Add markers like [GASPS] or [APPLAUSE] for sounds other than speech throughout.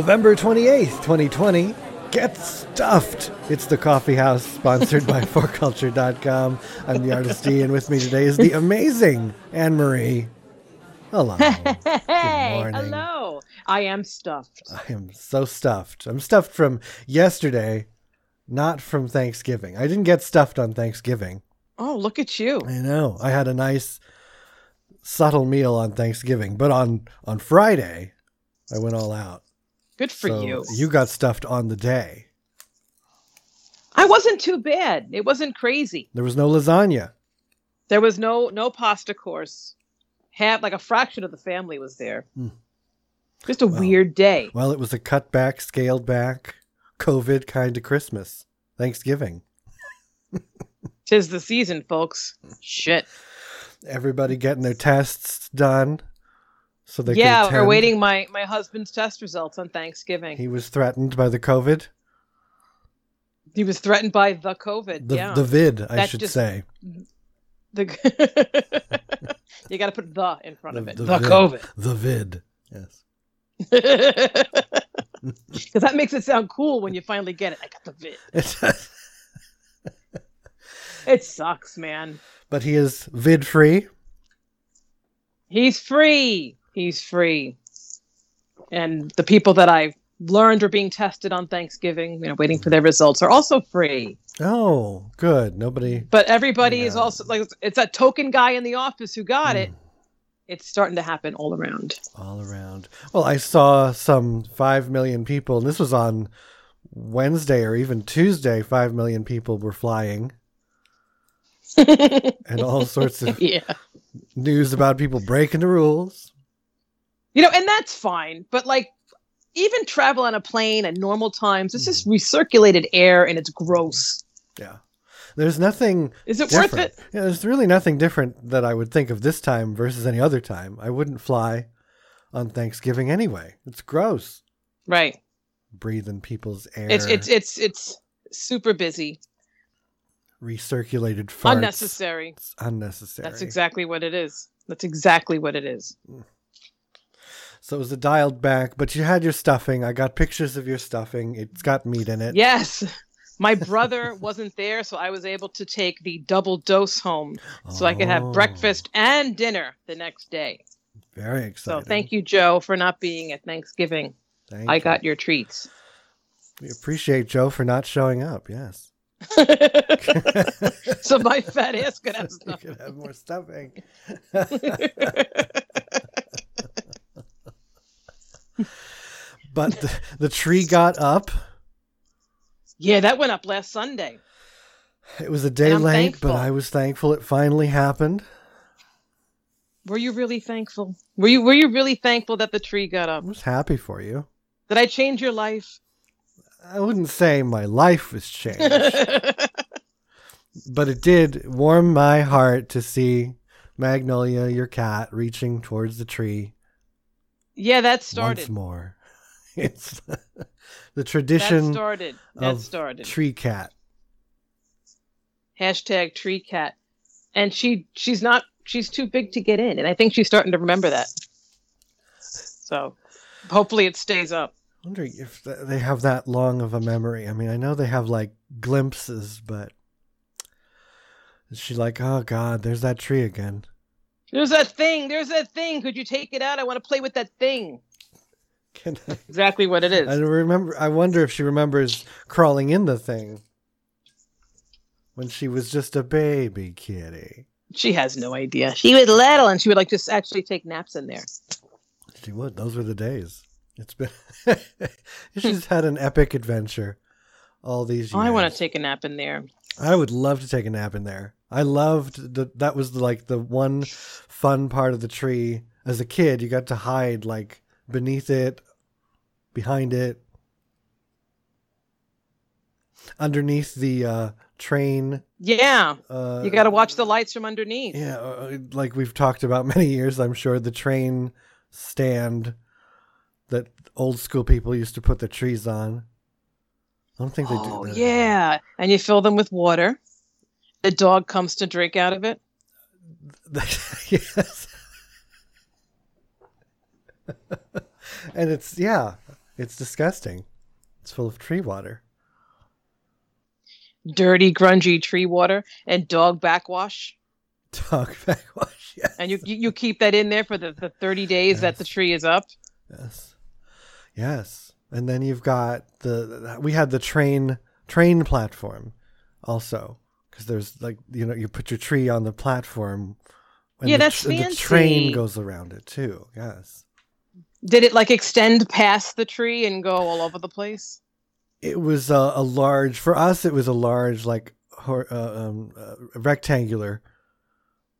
November 28th, 2020. Get stuffed. It's the coffee house sponsored by [LAUGHS] forculture.com. I'm the artist D, and with me today is the [LAUGHS] amazing Anne Marie. Hello. Hey, morning. hello. I am stuffed. I am so stuffed. I'm stuffed from yesterday, not from Thanksgiving. I didn't get stuffed on Thanksgiving. Oh, look at you. I know. I had a nice subtle meal on Thanksgiving, but on on Friday, I went all out. Good for So you. You got stuffed on the day. I wasn't too bad. It wasn't crazy. There was no lasagna. There was no no pasta course. Half like a fraction of the family was there. Hmm. Just a Wow. weird day. Well, it was a cut back, scaled back, COVID kind of Christmas. Thanksgiving. Tis the season, folks. Shit. Everybody getting their tests done. So they yeah, we're waiting my my husband's test results on Thanksgiving. He was threatened by the COVID. He was threatened by the COVID. The, yeah. the vid, I That should just- say. The [LAUGHS] you got to put the in front of it. the The, vid. COVID. The vid. Yes. [LAUGHS] Because that makes it sound cool when you finally get it. I got the vid. [LAUGHS] It sucks, man. but he is vid free. He's free. He's free. And the people that I've learned are being tested on Thanksgiving, you know, waiting for their results, are also free. Oh, good. Nobody. But everybody is also like it's that token guy in the office who got it. Mm. It's starting to happen all around. all around. Well, I saw some 5 million people, and this was on Wednesday or even Tuesday, 5 million people were flying, [LAUGHS] and all sorts of yeah. news about people breaking the rules. You know, and that's fine. But like, even travel on a plane at normal times, it's just mm. recirculated air and it's gross. Yeah. There's nothing Is it different. worth it? Yeah, there's really nothing different that I would think of this time versus any other time. I wouldn't fly on Thanksgiving anyway. It's gross Right. breathing people's air. It's it's it's it's super busy, recirculated farts. unnecessary. It's unnecessary. That's exactly what it is. That's exactly what it is. Mm. So it was a dialed back, but you had your stuffing. I got pictures of your stuffing. It's got meat in it. Yes. My brother [LAUGHS] wasn't there, so I was able to take the double dose home so I could Oh, have breakfast and dinner the next day. Very exciting. So thank you, Joe, for not being at Thanksgiving. Thank I you. got your treats. We appreciate Joe for not showing up. Yes. [LAUGHS] so my fat ass could have [LAUGHS] you could have more stuffing. But the, the tree got up. yeah, that went up last Sunday. It was a day late, but. I was thankful it finally happened. Were you really thankful? Were you were you really thankful that the tree got up? I was happy for you. Did I change your life? I wouldn't say my life was changed, [LAUGHS] but it did warm my heart to see Magnolia, your cat, reaching towards the tree yeah, that started. once more. [LAUGHS] It's [LAUGHS] the tradition That started. That started. tree cat. Hashtag tree cat. And she she's not she's too big to get in, and I think she's starting to remember that. So hopefully it stays up. wondering if they have that long of a memory. I mean, I know they have like glimpses, but is she like, oh God, there's that tree again? There's that thing. There's that thing. Could you take it out? I want to play with that thing. Can I? Exactly what it is. I remember. I wonder if she remembers crawling in the thing when she was just a baby kitty. She has no idea. She was little, and she would like just actually take naps in there. She would. Those were the days. It's been. [LAUGHS] She's had an epic adventure all these years. Oh, I want to take a nap in there. I would love to take a nap in there. I loved that. that was like the one fun part of the tree. As a kid, you got to hide like beneath it, behind it, underneath the uh, train. Yeah, Uh, you got to watch the lights from underneath. Yeah, uh, like we've talked about [LAUGHS] many years, I'm sure the train stand that old school people used to put the trees on. I don't think they Oh do that. yeah, and you fill them with water. The dog comes to drink out of it. [LAUGHS] yes. and it's yeah, It's disgusting. It's full of tree water. Dirty, grungy tree water and dog backwash. [LAUGHS] Dog backwash. Yes. And you you keep that in there for the, the 30 days that the tree is up. Yes. Yes. And then you've got the we had the train train platform also because there's like you know you put your tree on the platform and Yeah, the, that's tr- the train goes around it too. Yes. Did it like extend past the tree and go all over the place? It was a, a large for us it was a large like hor- uh, um, uh, rectangular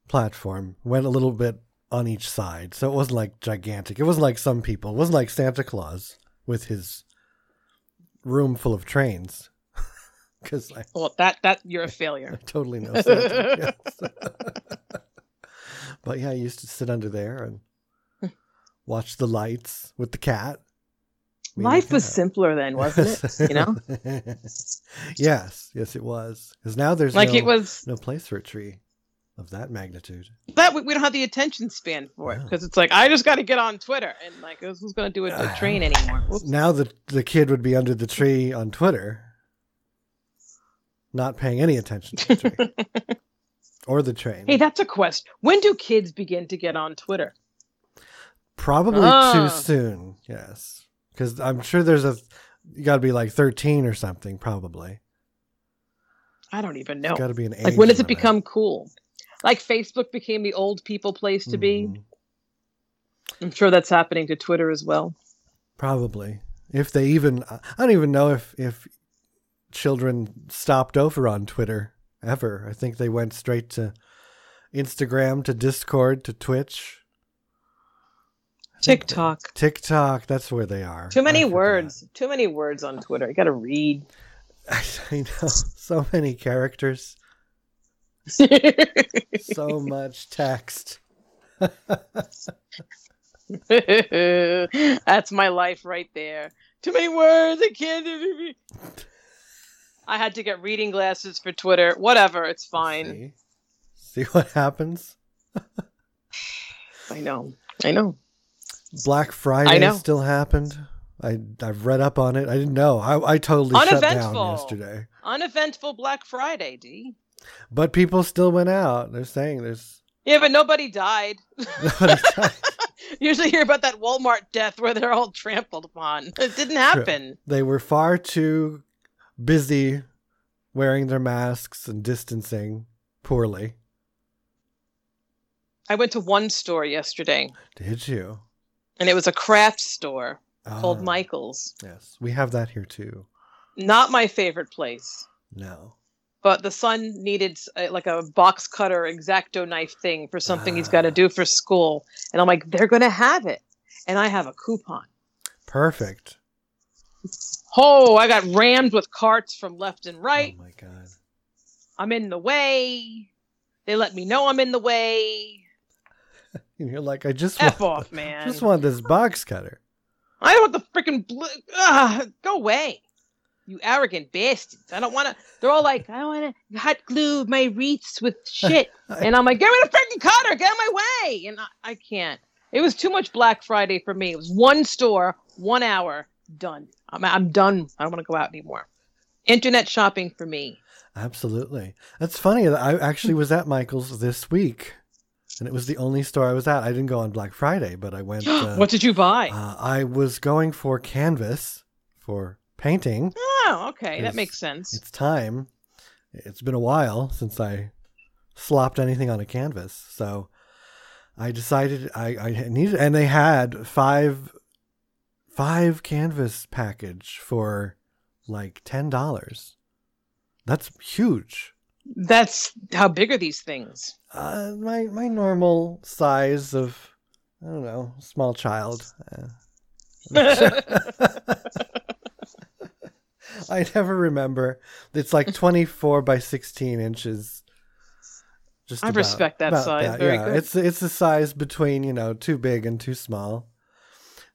platform went a little bit on each side so it wasn't like gigantic it wasn't like some people it wasn't like santa claus with his room full of trains [LAUGHS] because I, Well, that that you're a failure. I [LAUGHS] totally know [LAUGHS] Santa. but yeah, I used to sit under there and watch the lights with the cat. Me and the Life was simpler then, wasn't it? You know, yes, yes, it was. Because now there's like no, it was no place for a tree of that magnitude. that we, we don't have the attention span for it No. because it's like I just got to get on Twitter and like who's who's going to do a, a train [SIGHS] anymore? Whoops. Now the the kid would be under the tree on Twitter, not paying any attention to the tree [LAUGHS] or the train. Hey, that's a quest. When do kids begin to get on Twitter? Probably Ah. too soon. Yes, because I'm sure there's a you got to be like 13 or something. Probably I don't even know. got to be an age. Like when does it become cool? Like Facebook became the old people place to be. Mhm. I'm sure that's happening to Twitter as well. Probably if they even I don't even know if if children stopped over on Twitter ever. I think they went straight to Instagram, to Discord, to Twitch. I TikTok. TikTok, that's where they are. Too many words. Too many words on Twitter. You got to read. [LAUGHS] [LAUGHS] I know. So many characters. So much text. [LAUGHS] That's my life right there. Too many words. I can't do it. I had to get reading glasses for Twitter. Whatever. It's fine. See? See what happens? I know. I know. Black Friday know. still happened. I I've read up on it. I didn't know. I I totally shut down Uneventful. yesterday. Uneventful Black Friday, D. But people still went out. They're saying there's Yeah, but nobody died. [LAUGHS] [LAUGHS] nobody died. Usually hear about that Walmart death where they're all trampled upon. It didn't happen. they were far too busy wearing their masks and distancing poorly. I went to one store yesterday, Did you? and it was a craft store called Ah, Michael's. Yes, we have that here too. Not my favorite place, No. but the son needed uh, like a box cutter exacto knife thing for something he's got to Ah. do for school, and I'm like, they're gonna have it, and I have a coupon. Perfect. Oh, I got rammed with carts from left and right. Oh my god. I'm in the way. They let me know I'm in the way. [LAUGHS] And you're like, I just F want, off, [LAUGHS] man. just want this box cutter. I don't want the freaking bl- ah, go away. You arrogant bastards. I don't want to. They're all like, I want to hot glue my wreaths with [LAUGHS] shit. and I'm like, get me the freaking cutter. Get out of my way. And I, I can't. It was too much Black Friday for me. It was one store, one hour, done. I'm, I'm done. I don't want to go out anymore. Internet shopping for me. Absolutely. That's funny. I actually was at Michael's this week, and it was the only store I was at. I didn't go on Black Friday, but I went. [GASPS] Uh, what did you buy? uh, I was going for canvas for painting. oh, okay. That makes sense. It's time. It's been a while since I slopped anything on a canvas, so I decided I, I needed, and they had five five canvas package for like ten dollars. That's huge. That's how big are these things? Uh, my my normal size of I don't know, small child. Uh, [LAUGHS] I never remember. It's like twenty four by sixteen inches. Just I about- respect that about size. Very yeah, good. it's it's a size between you know too big and too small.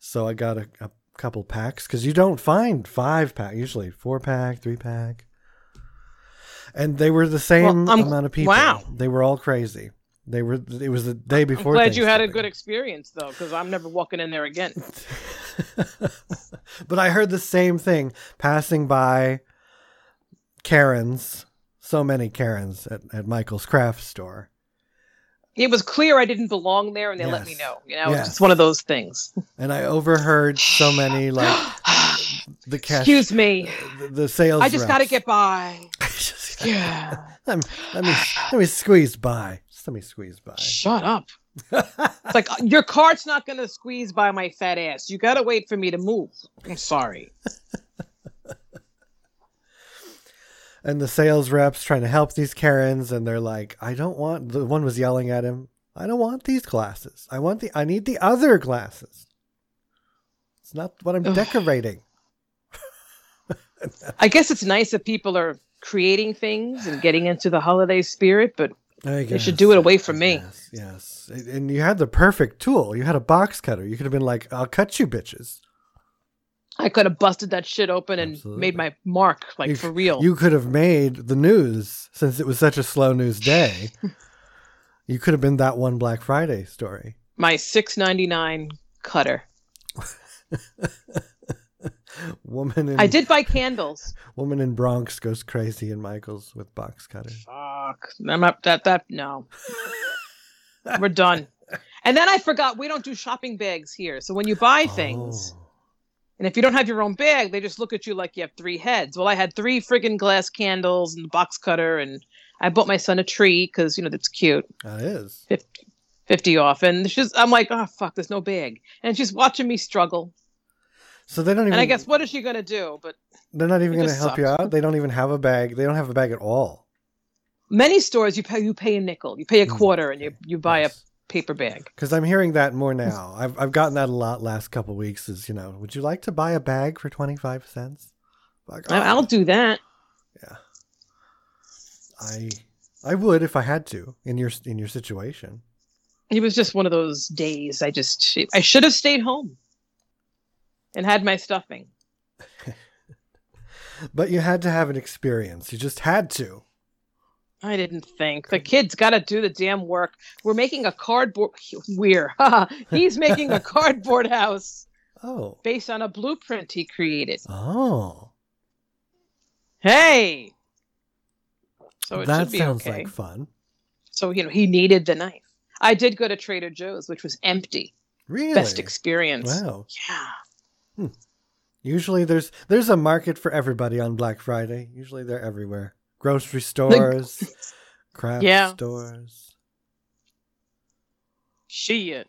So I got a, a couple packs because you don't find five pack usually four pack, three pack. And they were the same I'm- amount of people. wow. They were all crazy. They were. It was the day I'm before. glad you had a good experience though, because I'm never walking in there again. [LAUGHS] but I heard the same thing passing by Karen's, so many Karens at, at Michael's craft store. It was clear I didn't belong there, and they let me know. You know, Yes. it's just one of those things. And I overheard so many [GASPS] like the cash Excuse me. the, the sales I just got to get by. [LAUGHS] Just- Yeah. [LAUGHS] let, me, let me let me squeeze by. Just let me squeeze by. Shut up. [LAUGHS] It's like uh, your cart's not going to squeeze by my fat ass. You got to wait for me to move. I'm sorry. And the sales reps trying to help these Karens, and they're like, "I don't want." The one was yelling at him. I don't want these glasses. I want the. I need the other glasses. It's not what I'm Ugh. decorating. [LAUGHS] I guess it's nice that people are creating things and getting into the holiday spirit, but They should do it away from me. Yes, yes. And you had the perfect tool. You had a box cutter. You could have been like, "I'll cut you, bitches." I could have busted that shit open and Absolutely. made my mark, like You- for real. You could have made the news since it was such a slow news day. [LAUGHS] you could have been that one Black Friday story. my six ninety nine cutter. [LAUGHS] Woman in I did buy candles. [LAUGHS] woman in Bronx goes crazy in Michaels with box cutter. Fuck. I'm not that that no. We're done. And then I forgot we don't do shopping bags here. So when you buy things, Oh. And if you don't have your own bag, they just look at you like you have three heads. Well, I had three friggin' glass candles and a box cutter, and I bought my son a tree because you know that's cute. That is. 50, 50 off, and she's I'm like, oh fuck, there's no bag, and she's watching me struggle. So they don't even. And I guess what is she gonna do? But they're not even going to just help you out. They don't even have a bag. They don't have a bag at all. many stores you pay you pay a nickel, you pay a Mm. quarter, and you you buy a paper bag. Because I'm hearing that more now. I've I've gotten that a lot last couple weeks. Is you know, would you like to buy a bag for twenty five cents? Like, I- I'll oh, do that. Yeah, I I would if I had to in your in your situation. It was just one of those days. I just I should have stayed home and had my stuffing. [LAUGHS] But you had to have an experience. You just had to. I didn't think the kid's got to do the damn work. We're making a cardboard. We're [LAUGHS] he's making a cardboard house [LAUGHS] Oh. based on a blueprint he created. Oh. Hey, so it that should be sounds okay. like fun. So you know he needed the knife. I did go to Trader Joe's, which was empty. Really? Best experience. Wow. Yeah. Hmm. Usually there's there's a market for everybody on Black Friday. Usually they're everywhere. Grocery [LAUGHS] stores, craft Yeah. stores. Shit.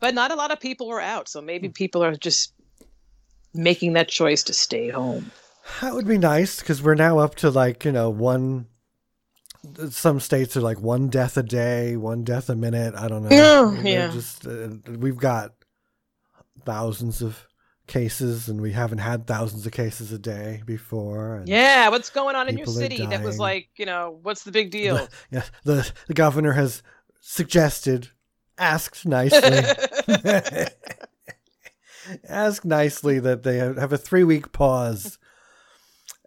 But not a lot of people were out, so maybe people are just making that choice to stay home. That would be nice because we're now up to like, you know, one. Some states are like one death a day, one death a minute. I don't know. [SIGHS] Oh, yeah. Just uh, we've got thousands of cases, and we haven't had thousands of cases a day before. And Yeah, what's going on in your city that was like, you know, what's the big deal? The, yeah, the the governor has suggested, asked nicely, [LAUGHS] ask nicely that they have a three week pause.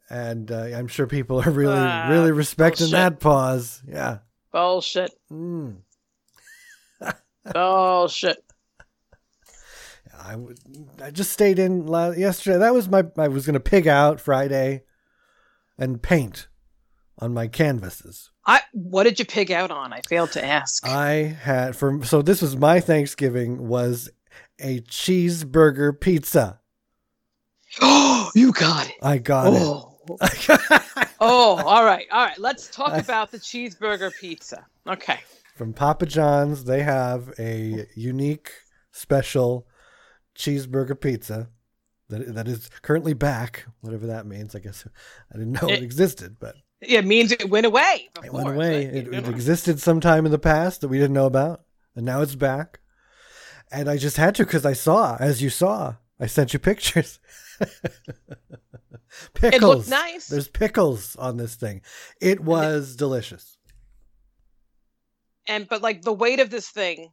And uh, I'm sure people are really, Ah, really respecting bullshit. that pause. Yeah. Bullshit. Mm. [LAUGHS] Bullshit. I, w- I just stayed in la- yesterday. That was my. I was going to pig out Friday, and paint on my canvases. I what did you pig out on? I failed to ask. I had for so this was my Thanksgiving was a cheeseburger pizza. Oh, [GASPS] you got it. I got Oh. it. [LAUGHS] oh, all right. All right. Let's talk [LAUGHS] about the cheeseburger pizza. Okay. From Papa John's, they have a unique, special cheeseburger pizza that that is currently back. Whatever that means. I guess [LAUGHS] I didn't know it, It- existed, but It means it went away. it went away. It, it existed sometime in the past that we didn't know about, and now it's back. And I just had to because I saw, as you saw, I sent you pictures. pickles. [LAUGHS] It looked nice. There's pickles on this thing. It was delicious. and but like the weight of this thing,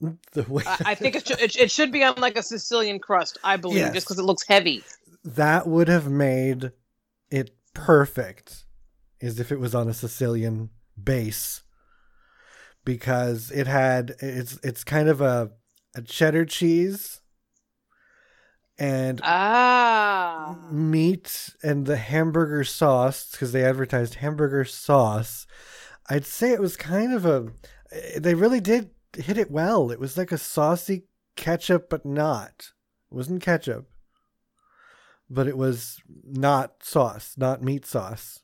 [LAUGHS] The way I, I think it should it, it should be on like a Sicilian crust. I believe Yes. just because it looks heavy. that would have made it perfect is if it was on a Sicilian base because it had it's it's kind of a a cheddar cheese and Ah. meat and the hamburger sauce because they advertised hamburger sauce. I'd say it was kind of a. They really did hit it well. It was like a saucy ketchup, but not. It wasn't ketchup, but it was not sauce, not meat sauce.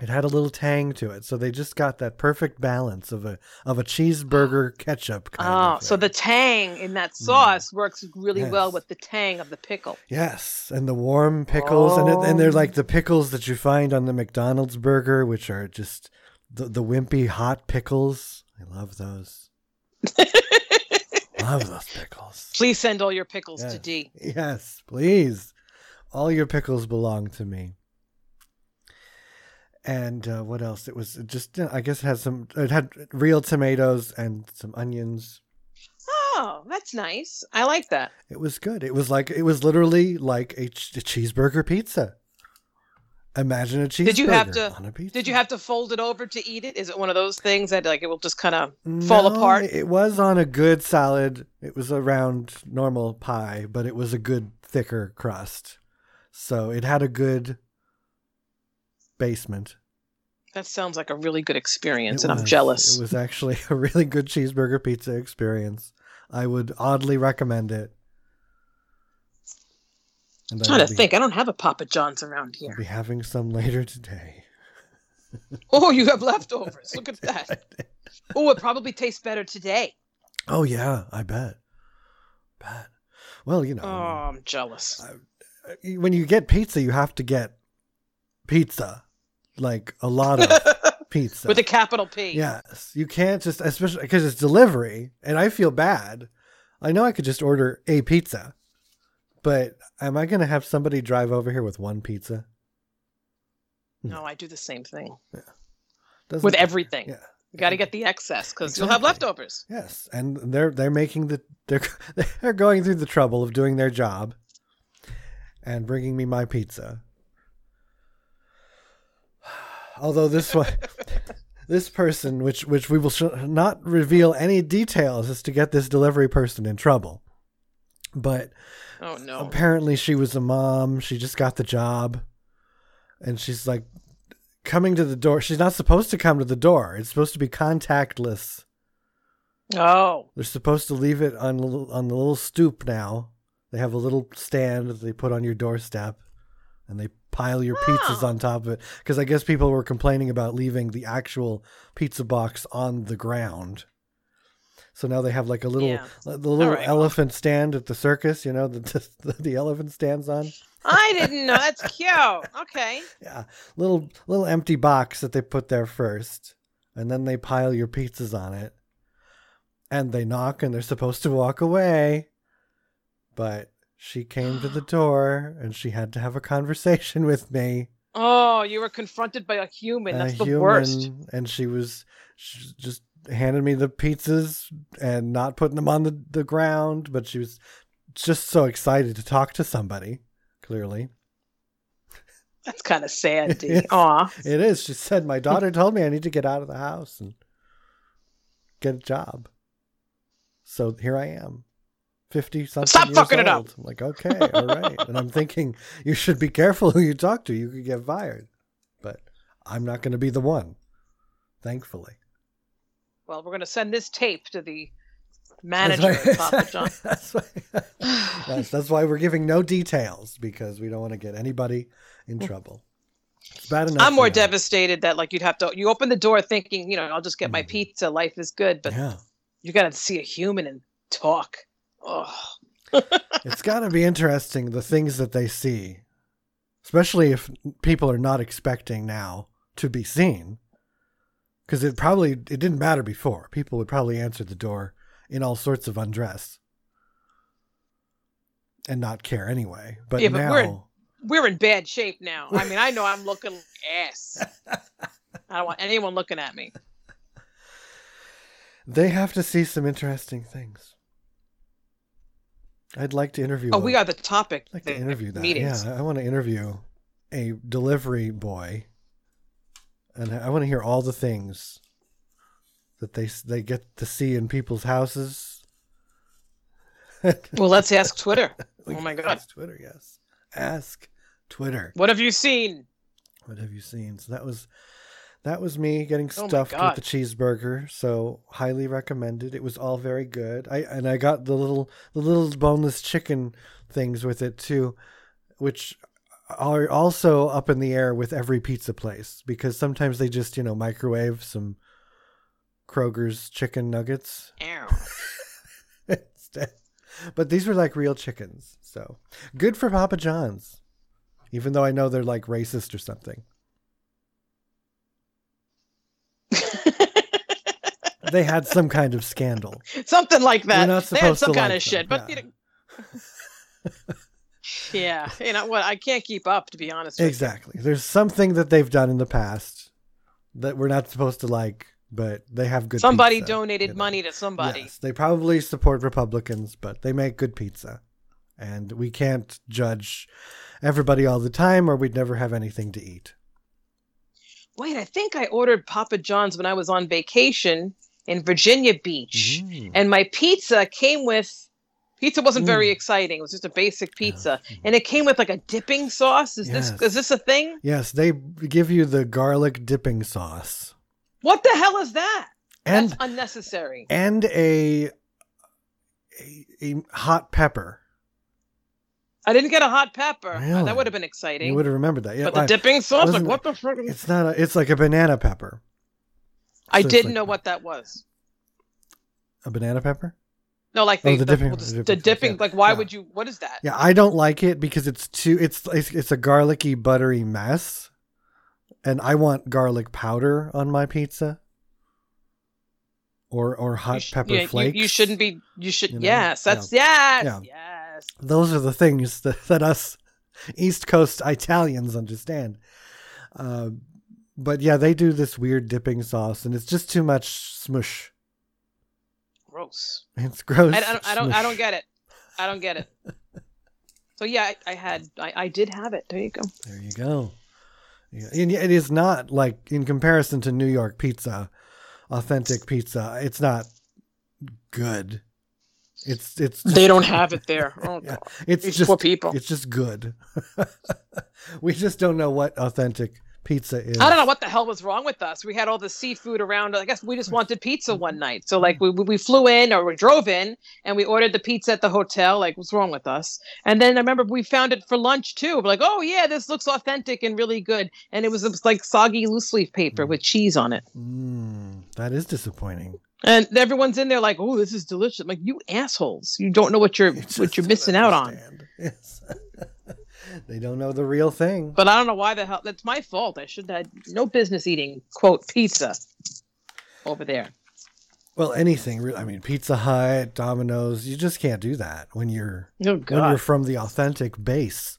It had a little tang to it, so they just got that perfect balance of a of a cheeseburger [GASPS] ketchup. Kind Oh, so the tang in that mm. sauce works really well with the tang of the pickle. Yes, and the warm pickles, and it, and they're Oh. like the pickles that you find on the McDonald's burger, which are just the the wimpy hot pickles. I love those. [LAUGHS] love those pickles. Please send all your pickles to D. Yes, please. All your pickles belong to me. And uh, what else? It was just, I guess, it had some. It had real tomatoes and some onions. Oh, that's nice. I like that. It was good. It was like it was literally like a, ch- a cheeseburger pizza. Imagine a cheeseburger Did you have to- on a pizza. Did you have to fold it over to eat it? Is it one of those things that like it will just kind of fall apart? It was on a good salad. It was a round normal pie, but it was a good thicker crust. So it had a good basement. That sounds like a really good experience, It and I'm jealous. It was actually [LAUGHS] a really good cheeseburger pizza experience. I would oddly recommend it. I'm trying to be- think. I don't have a Papa John's around here. I'll be having some later today. [LAUGHS] Oh, you have leftovers. Look at that. [LAUGHS] Oh, it probably tastes better today. Oh yeah, I bet. Bet. Well, you know, Oh, I'm jealous. when you get pizza, you have to get pizza, like a lot of [LAUGHS] pizza. With a capital P. yes, you can't just, especially because it's delivery, and I feel bad. I know I could just order a pizza, but am I going to have somebody drive over here with one pizza? No, hmm. I do the same thing Doesn't with everything. Yeah. You got to get the excess because you'll have leftovers. Yes, and they're they're making the they're [LAUGHS] they're going through the trouble of doing their job and bringing me my pizza. Although this one, [LAUGHS] this person, which which we will sh- not reveal any details, is to get this delivery person in trouble. But Oh no. apparently, she was a mom. She just got the job, and she's like coming to the door. She's not supposed to come to the door. It's supposed to be contactless. Oh. They're supposed to leave it on the little- on the little stoop now. They have a little stand that they put on your doorstep, and they pile your pizzas Oh. on top of it. Because I guess people were complaining about leaving the actual pizza box on the ground. So now they have like a little Yeah. Uh, the little right, elephant stand at the circus. You know, [LAUGHS] the the, the elephant stands on. I didn't know. That's cute. Okay. [LAUGHS] Yeah, little little empty box that they put there first, and then they pile your pizzas on it, and they knock, and they're supposed to walk away, but she came to the [GASPS] door, and she had to have a conversation [LAUGHS] with me. Oh, you were confronted by a human. That's a the human, worst. And she was she just handed me the pizzas and not putting them on the, the ground, but she was just so excited to talk to somebody. Clearly. That's kind of sad, [LAUGHS] D. Yes. Aw. It is. She said, My daughter told me I need to get out of the house and get a job. So here I am. 50 something Stop years fucking it up. old. I'm like, okay, all right. and I'm thinking, you should be careful who you talk to. You could get fired. But I'm not going to be the one, thankfully. Well, we're going to send this tape to the manager That's of why, Papa [LAUGHS] John. that's, why, [SIGHS] that's, that's why we're giving no details because we don't want to get anybody in trouble. It's bad enough. I'm more devastated that like you'd have to you open the door thinking, you know, I'll just get my Mhm. pizza, life is good, but Yeah. you got to see a human and talk. Oh. [LAUGHS] it's got to be interesting the things that they see, especially if people are not expecting now to be seen. Because it probably it didn't matter before. People would probably answer the door in all sorts of undress and not care anyway. But Yeah, but now, we're- We're in bad shape now. I mean, I know I'm looking like ass. [LAUGHS] I don't want anyone looking at me. they have to see some interesting things. I'd like to interview. Oh, a- we are the topic. I'd like to interview that. meetings. Yeah, I want to interview a delivery boy, and I want to hear all the things that they they get to see in people's houses. [LAUGHS] Well, let's ask Twitter. [LAUGHS] Oh my God. Ask Twitter, yes. Ask Twitter. What have you seen? What have you seen? So that was that was me getting Oh stuffed with the cheeseburger. So highly recommended. It was all very good. I and I got the little the little boneless chicken things with it too, which are also up in the air with every pizza place because sometimes they just you know microwave some Kroger's chicken nuggets [LAUGHS] instead. But these were like real chickens, so good for Papa John's. Even though I know they're like racist or something. [LAUGHS] they had some kind of scandal. Something like that. not they had some to kind like of shit, but yeah. [LAUGHS] you yeah, you know what? I can't keep up to be honest. With Exactly. There's something that they've done in the past that we're not supposed to like, but they have good. Somebody pizza, donated you know. money to somebody. Yes, they probably support Republicans, but they make good pizza, and we can't judge everybody all the time, or we'd never have anything to eat. Wait, I think I ordered Papa John's when I was on vacation in Virginia Beach, Mm. and my pizza came with. Pizza wasn't very Mm. exciting. It was just a basic pizza, Mhm. and it came with like a dipping sauce. Is Yes. this is this a thing? Yes, they give you the garlic dipping sauce What the hell is that? and That's unnecessary. and a, a a hot pepper. I didn't get a hot pepper. Uh, Really? that would have been exciting. You would have remembered that. Yeah, but the I- dipping sauce, like what the frick? it's not. A, it's like a banana pepper. I So it's didn't like know what that was. a banana pepper. No, like Oh, the, the the, dipping- well, the the, dipping the dipping. yeah. Like, why Yeah. would you? What is that? Yeah, I don't like it because it's too. It's it's, it's a garlicky, buttery mess, and I want garlic powder on my pizza. Or or hot sh- pepper yeah, you- flakes. You, shouldn't be. You should. you know? yes, that's yes, Yeah. yes. Those are the things [LAUGHS] that, that us East Coast Italians understand. Uh, but yeah, they do this weird dipping sauce, and it's just too much smush. Gross. It's gross. I, I don't. I don't. I don't get it. I don't get it. [LAUGHS] So yeah, I, I had. I, I did have it. There you go. There you go. Yeah, and it is not like in comparison to New York pizza, authentic pizza. It's not good. It's it's just, They don't have it there. [LAUGHS] Oh, Yeah, God. it's These just poor people. it's just good. [LAUGHS] we just don't know what authentic pizza is. I don't know what the hell was wrong with us. We had all the seafood around. I guess we just wanted pizza one night. So like we we flew in or we drove in and we ordered the pizza at the hotel. Like what's wrong with us? And then I remember we found it for lunch too. We're like, oh yeah, this looks authentic and really good. And it was, it was like soggy loose leaf paper with cheese on it. Mm, that is disappointing. And everyone's in there like, oh, this is delicious. I'm like you assholes, you don't know what you're [LAUGHS] You what you're missing out on. [LAUGHS] Yes. They don't know the real thing. But I don't know why the hell. That's my fault. I should have no business eating quote pizza over there. Well, anything. I mean, Pizza Hut, Domino's. You just can't do that when you're Oh when you're from the authentic base.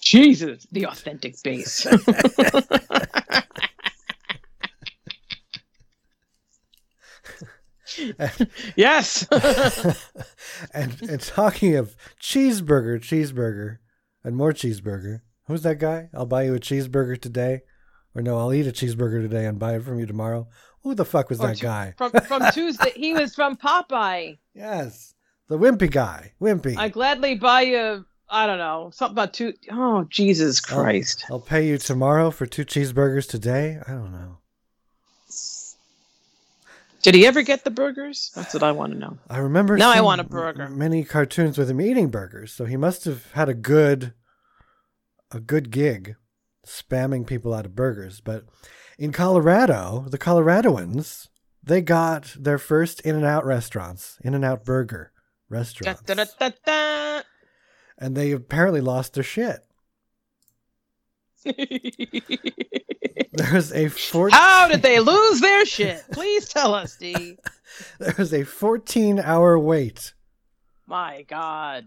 Jesus, the authentic base. [LAUGHS] [LAUGHS] yes. [LAUGHS] and and talking of cheeseburger, cheeseburger, and more cheeseburger. Who's that guy? I'll buy you a cheeseburger today, or no, I'll eat a cheeseburger today and buy it from you tomorrow. Who the fuck was Or that Tu- guy? from from [LAUGHS] Tuesday, he was from Popeye. Yes, the wimpy guy, wimpy. I gladly buy you. I don't know something about two oh Jesus Christ! I'll pay you tomorrow for two cheeseburgers today. I don't know. Did he ever get the burgers? That's what I want to know. I remember. Now I want a burger. Many cartoons with him eating burgers, so he must have had a good, a good gig, spamming people out of burgers. But in Colorado, the Coloradoans they got their first In-N-Out restaurants, In-N-Out Burger Da, restaurants, da, da, da, da. and they apparently lost their shit. [LAUGHS] There's a four. How did they lose their shit? Please tell us, D. [LAUGHS] There's a 14-hour wait. My God.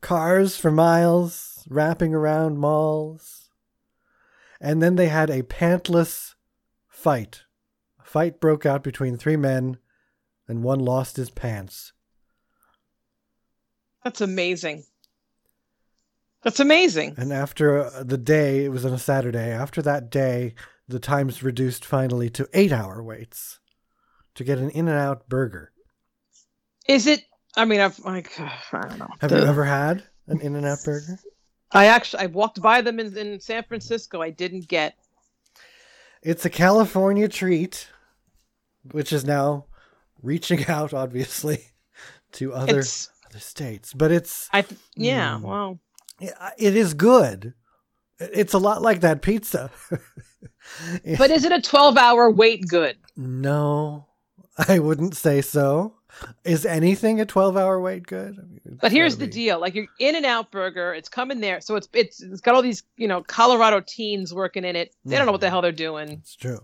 cars for miles wrapping around malls. And then they had a pantless fight. A fight broke out between three men, and one lost his pants. That's amazing. That's amazing. And after uh, the day, it was on a Saturday, after that day, the times reduced finally to eight hour waits to get an In N Out burger. Is it I mean, I've like [SIGHS] I don't know. Have The- you ever had an In and Out burger? I actually I walked by them in, in San Francisco. I didn't get. It's a California treat, which is now reaching out, obviously, [LAUGHS] to other It's other states. But it's I th- yeah. Mm. Well, it is good. It's a lot like that pizza. [LAUGHS] but is it a twelve-hour wait good? no, I wouldn't say so. Is anything a twelve-hour wait good? I mean, it's But here's the be. deal: like you're In and Out Burger, it's coming there, so it's it's it's got all these you know Colorado teens working in it. They don't know what the mm-hmm. hell they're doing. It's true.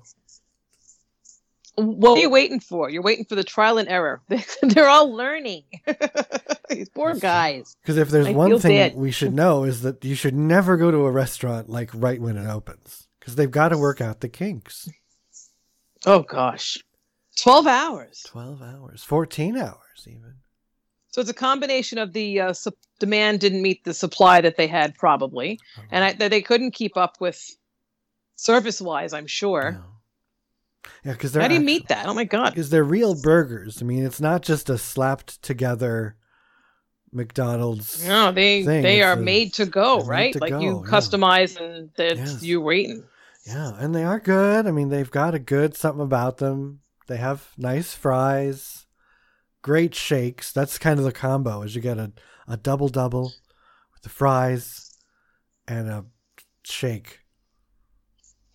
What are you waiting for? You're waiting for the trial and error. [LAUGHS] They're all learning. [LAUGHS] These poor guys. Because if there's I one thing bad. we should know is that you should never go to a restaurant like right when it opens because they've got to work out the kinks. Oh gosh, twelve hours. 12 hours, 14 hours even. So it's a combination of the uh, sup- demand didn't meet the supply that they had probably, and I, that they couldn't keep up with service-wise. I'm sure. No. Yeah, because they're How do you meet that? Oh my god. Because they're real burgers. I mean, it's not just a slapped together McDonald's. No, they thing. they It's are a- made to go, right? to like go, you yeah. customize and that's Yes. you waiting. Yeah, and they are good. I mean, they've got a good something about them. They have nice fries, great shakes. That's kind of the combo. Is you get a, a double double with the fries and a shake.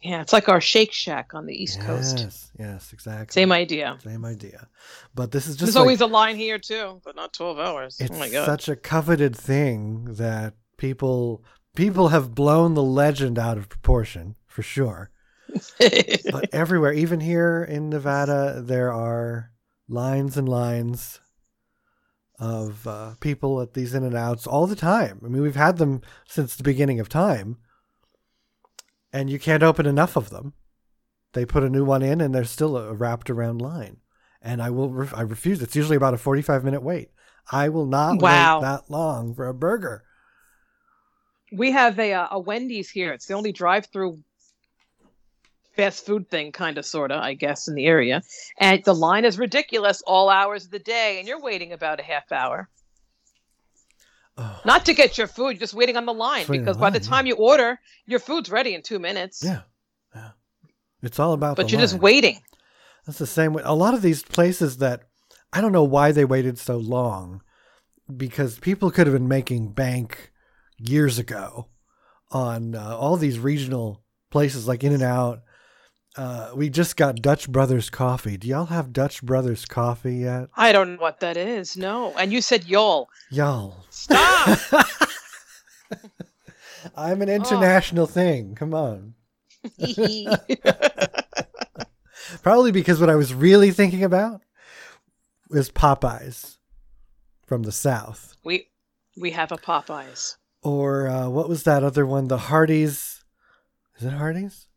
Yeah, it's like our Shake Shack on the East Coast. Yes, yes, exactly. Same idea. Same idea. But this is just There's like, always a line here too, but not 12 hours. it's oh my god. such a coveted thing that people people have blown the legend out of proportion for sure. [LAUGHS] but everywhere, even here in Nevada, there are lines and lines of uh, people at these in and outs all the time. I mean, we've had them since the beginning of time, and you can't open enough of them. They put a new one in, and there's still a wrapped around line. And I will, ref- I refuse. It's usually about a 45 minute wait. I will not Wow. wait that long for a burger. we have a uh, a Wendy's here. It's the only drive-through fast food thing, kind of, sorta, I guess, in the area. And the line is ridiculous all hours of the day, and you're waiting about a half hour. Oh, [SIGHS] Not to get your food, just waiting on the line because in by the line, yeah. time you order, your food's ready in two minutes. yeah, yeah. It's all about. But the you're just waiting. That's the same way. A lot of these places that I don't know why they waited so long because people could have been making bank years ago on uh, all these regional places like In and Out. Uh, we just got Dutch Brothers coffee. Do y'all have Dutch Brothers coffee yet? I don't know what that is. No. And you said y'all. Y'all. Stop. [LAUGHS] I'm an international thing. Come on. [LAUGHS] Probably because what I was really thinking about was Popeyes from the South. we we have a Popeyes. Or uh, what was that other one? The Hardee's. Is it Hardee's?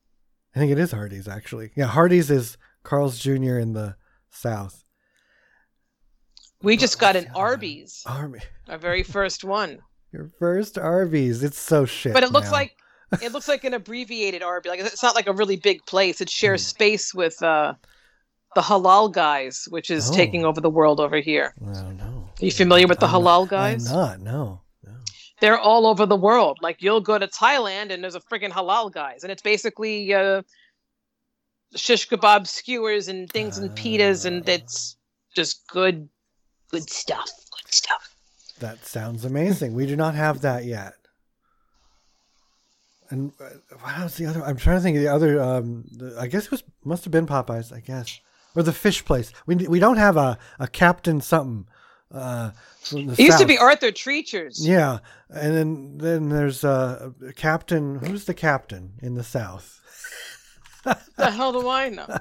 I think it is Hardee's, actually. Yeah, Hardee's is Carl's Jr. in the South. We just got an the other one? Arby's, Army. our very first one. [LAUGHS] Your first Arby's. It's so shit. But it looks now. like it looks like an abbreviated Arby's. Like it's not like a really big place. It shares Hmm. space with uh, the Halal guys, which is Oh. taking over the world over here. I don't know. Are you familiar with the I'm Halal not- guys? I'm not. No. They're all over the world. Like you'll go to Thailand and there's a freaking Halal guys, and it's basically uh, shish kebab skewers and things and pitas, and Ah. it's just good, good stuff. Good stuff. That sounds amazing. we do not have that yet. And uh, what was the other? I'm trying to think of the other. Um, the, I guess it was must have been Popeyes. I guess or the fish place. We we don't have a a Captain something. Uh, from the It used to be Arthur Treacher's. Yeah, and then then there's uh, Captain. Who's the captain in the South? The hell do I know?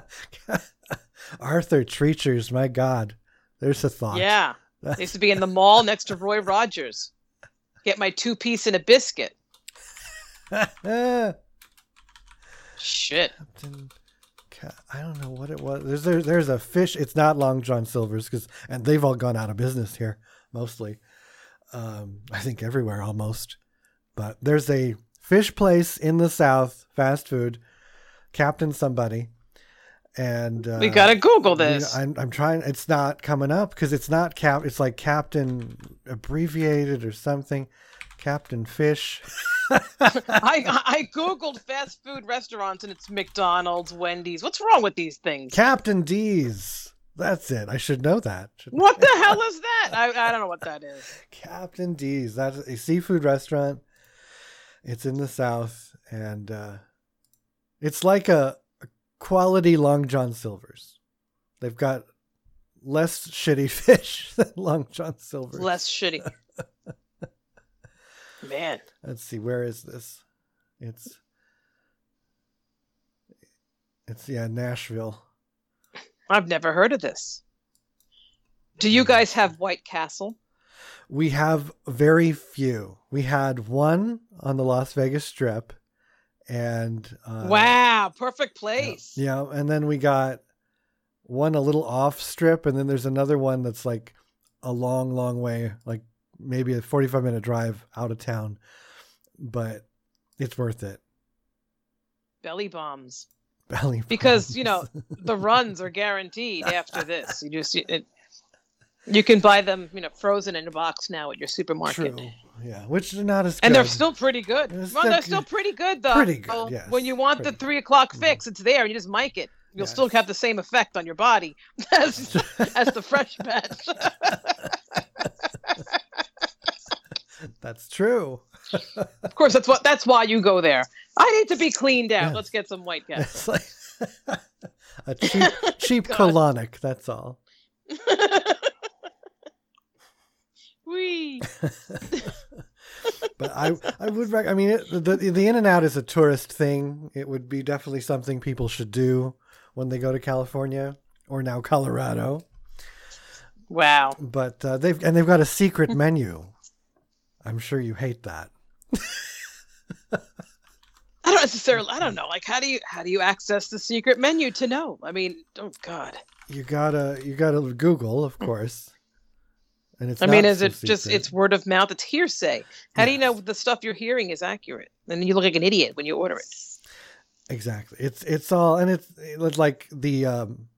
[LAUGHS] Arthur Treacher's. My God, there's a thought. Yeah. I used to be in the mall next to Roy Rogers. Get my two piece and a biscuit. [LAUGHS] Shit. Ca- I don't know what it was. There's there, there's a fish. It's not Long John Silver's because and they've all gone out of business here mostly. Um, I think everywhere almost. But there's a fish place in the South, fast food, Captain somebody, and uh, we gotta Google you know, this. I'm, I'm trying. It's not coming up because it's not cap. It's like Captain abbreviated or something. Captain Fish. [LAUGHS] [LAUGHS] I I googled fast food restaurants and it's McDonald's, Wendy's. What's wrong with these things? Captain D's. That's it. I should know that. What the hell is that? I, I don't know what that is. [LAUGHS] Captain D's. That's a seafood restaurant. It's in the south, and uh, it's like a, a quality Long John Silver's. They've got less shitty [LAUGHS] fish than Long John Silver's. Less shitty. Man, Let's see, where is this? It's it's yeah, Nashville. I've never heard of this. Do you guys have White Castle? We have very few. We had one on the Las Vegas Strip, and uh, wow, perfect yeah, place. Yeah, and then we got one a little off strip, and then there's another one that's like a long, long way, like maybe a 45 minute drive out of town, but it's worth it. Belly bombs. Belly Because, you know, The [LAUGHS] runs are guaranteed after this. You just it, you can buy them, you know, frozen in a box now at your supermarket. True. Yeah, which are not as And they're still pretty good. They're Well, still they're still pretty good though. Pretty good, So yes, When you want pretty the three o'clock fix, it's there. You just mic it. You'll still Yes. have the same effect on your body [LAUGHS] as [LAUGHS] as the fresh batch. That's true. of course, that's what that's why you go there. I need to be cleaned out. Let's get some white. It's like [LAUGHS] a cheap, [LAUGHS] cheap colonic. That's all. [LAUGHS] Wee. But I, I would. Rec- I mean, it, the the In and Out is a tourist thing. It would be definitely something people should do when they go to California or now Colorado. Wow. But uh, they've and they've got a secret menu. I'm sure you hate that. I don't necessarily. I don't know. Like, how do you how do you access the secret menu to know? I mean, oh God. You gotta you gotta Google, of course. And it's. I mean, is so it just it's word of mouth? It's hearsay. How do you know the stuff you're hearing is accurate? And you look like an idiot when you order it. Exactly. It's it's all and it's, it's like the um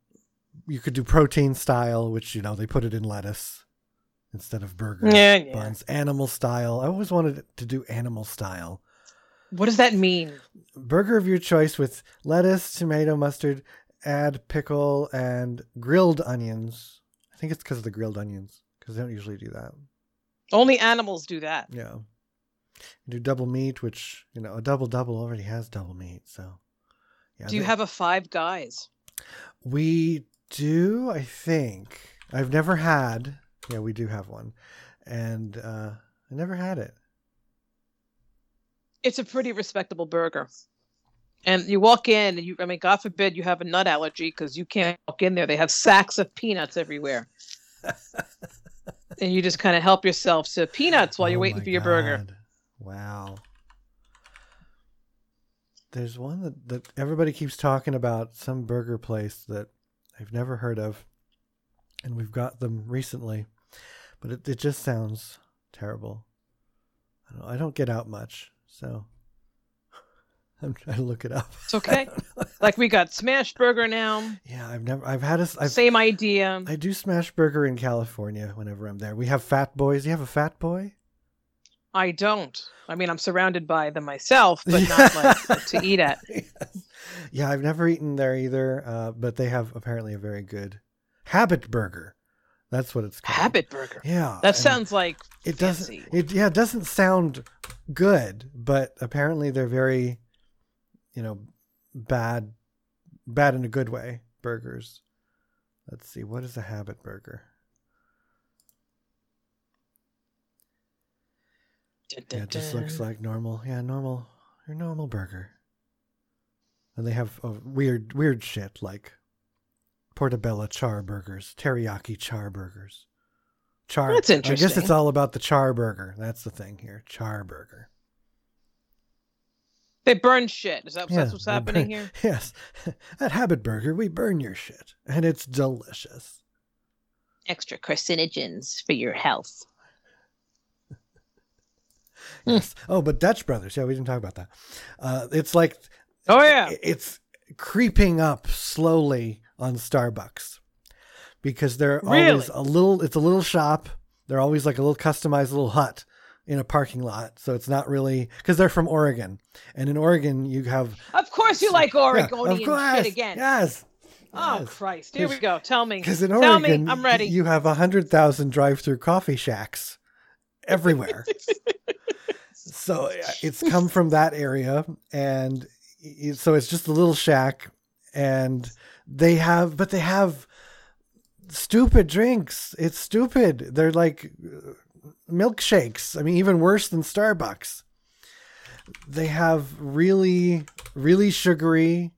you could do protein style, which you know they put it in lettuce instead of burger Yeah, yeah. buns. Animal style. I always wanted to do animal style. What does that mean? Burger of your choice with lettuce, tomato, mustard, add pickle and grilled onions. I think it's because of the grilled onions because they don't usually do that. Only animals do that. Yeah. Do double meat, which you know a double double already has double meat. So. Yeah, Do you they- have a Five Guys? We do, I think. I've never had. Yeah, we do have one, and uh, I never had it. It's a pretty respectable burger. And you walk in, and you, I mean, God forbid you have a nut allergy because you can't walk in there. They have sacks of peanuts everywhere. [LAUGHS] and you just kind of help yourself to peanuts while you're Oh waiting for your burger. Wow. There's one that, that everybody keeps talking about, some burger place that I've never heard of, and we've got them recently, but it, it just sounds terrible. I don't, I don't get out much, so [LAUGHS] I'm trying to look it up. It's okay. [LAUGHS] like we got Smash Burger now. Yeah, I've never, I've had a, I've, Same idea. I do smash burger in California whenever I'm there. We have Fat Boys. You have a Fat Boy? I don't. I mean, I'm surrounded by them myself, but not like [LAUGHS] to eat at. yeah, I've never eaten there either, uh, but they have apparently a very good Habit Burger. That's what it's called. Habit Burger. Yeah, That sounds like it doesn't. It yeah, it doesn't sound good, but apparently they're very, you know, bad, bad in a good way. Burgers. Let's see. What is a Habit Burger? Yeah, it just looks like normal. Yeah, normal. Your normal burger. And they have uh, weird, weird shit like portobello char burgers, teriyaki char burgers. Char. That's interesting. I guess it's all about the char burger. That's the thing here. Char burger. They burn shit. Is that Yeah, that's what's happening burn- here? [LAUGHS] Yes. [LAUGHS] At Habit Burger, we burn your shit, and it's delicious. Extra carcinogens for your health. [LAUGHS] Yes. Oh, but Dutch Brothers. Yeah, we didn't talk about that. Uh, it's like Oh yeah. it's creeping up slowly on Starbucks because they're Really? always a little. It's a little shop. They're always like a little customized little hut in a parking lot. So it's not really because they're from Oregon, and in Oregon you have Of course you like Yeah, Oregonian of course, shit again. Yes, Oh yes. Christ! Here we go. Tell me. Because in Tell Oregon, me. I'm ready. You have a hundred thousand drive-through coffee shacks everywhere. [LAUGHS] so uh, it's come from that area, and so it's just a little shack, and they have, but they have stupid drinks. It's stupid. They're like uh, milkshakes. I mean, even worse than Starbucks. They have really, really sugary,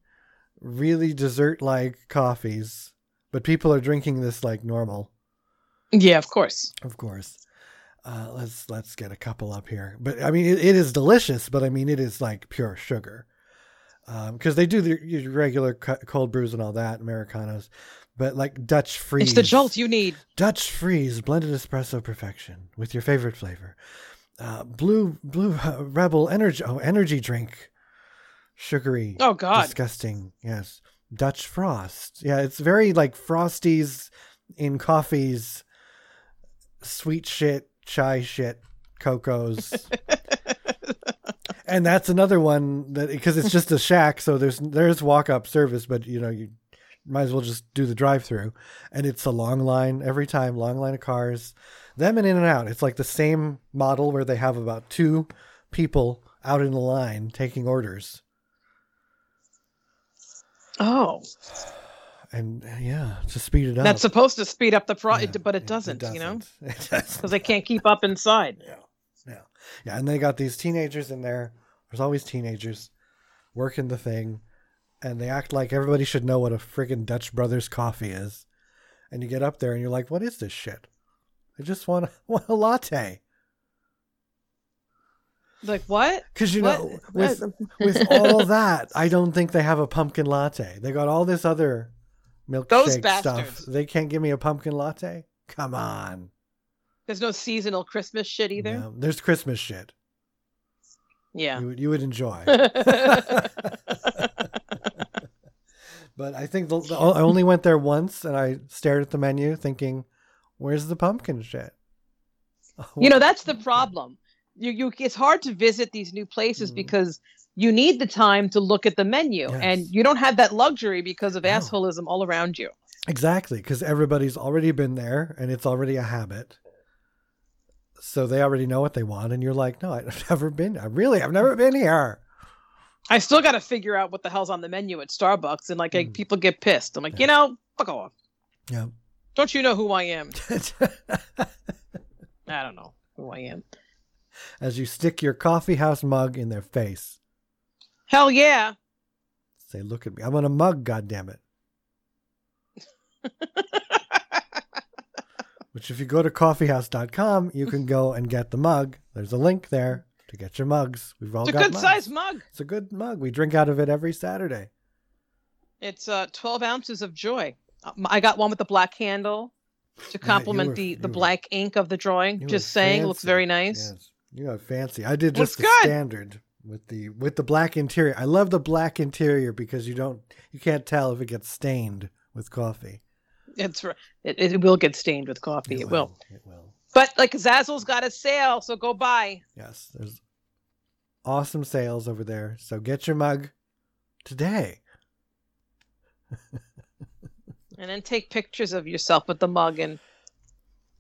really dessert-like coffees, but people are drinking this like normal. yeah, of course. Of course. Uh, let's let's get a couple up here. But I mean, it, it is delicious. But I mean, it is like pure sugar, because they do the your regular cold brews and all that, Americanos. But like Dutch freeze, It's the jolt you need. Dutch freeze blended espresso perfection with your favorite flavor. Uh, blue blue uh, rebel energy oh energy drink, sugary. Oh God. Disgusting. Yes. Dutch frost. Yeah, it's very like frosties in coffees, sweet shit, chai shit, cocos. [LAUGHS] and that's another one that because it's just a shack, so there's there's walk up service, but you know you might as well just do the drive through, and it's a long line every time, long line of cars, them and in and out. It's like the same model where they have about two people out in the line taking orders. Oh, and yeah, to speed it up. that's supposed to speed up the pro, Yeah, but it yeah, doesn't. You know, [LAUGHS] It doesn't. because they can't keep up inside. Yeah, yeah, yeah. And they got these teenagers in there. There's always teenagers working the thing, and they act like everybody should know what a friggin' Dutch Brothers coffee is. And you get up there and you're like, "What is this shit? I just want a, [LAUGHS] want a latte." Like what? Because you What? know, with with all [LAUGHS] that, I don't think they have a pumpkin latte. They got all this other milkshake stuff. They can't give me a pumpkin latte. Come on. There's no seasonal Christmas shit either. No, there's Christmas shit. Yeah. You would you would enjoy. [LAUGHS] [LAUGHS] but I think the, the- I only went there once, and I stared at the menu, thinking, "Where's the pumpkin shit?" you know that's the [LAUGHS] problem you you it's hard to visit these new places Mm. because you need the time to look at the menu Yes. and you don't have that luxury because of No. assholism all around you Exactly, because everybody's already been there, and it's already a habit. So they already know what they want, and you're like, "No, I've [LAUGHS] never been. I really, I've never been here." i still got to figure out what the hell's on the menu at starbucks and like, Mm. people get pissed i'm like Yeah. you know fuck off Yeah. don't you know who i am [LAUGHS] i don't know who i am As you stick your coffee house mug in their face, hell yeah say, "Look at me. I'm on a mug. God damn it." [LAUGHS] Which, if you go to coffeehouse.com, you can go and get the mug. There's a link there to get your mugs. We've all it's a got good mugs. sized mug It's a good mug. We drink out of it every Saturday. it's uh 12 ounces of joy Um, i got one with the black handle to complement were- the the were- black ink of the drawing just saying looks very nice Yes, you got fancy. I did Looks just the good. standard with the with the black interior. I love the black interior because you don't you can't tell if it gets stained with coffee. It's r- it, it will get stained with coffee. It, will. It will. But like Zazzle's got a sale, so go buy. Yes, there's awesome sales over there. So get your mug today. [LAUGHS] And then take pictures of yourself with the mug and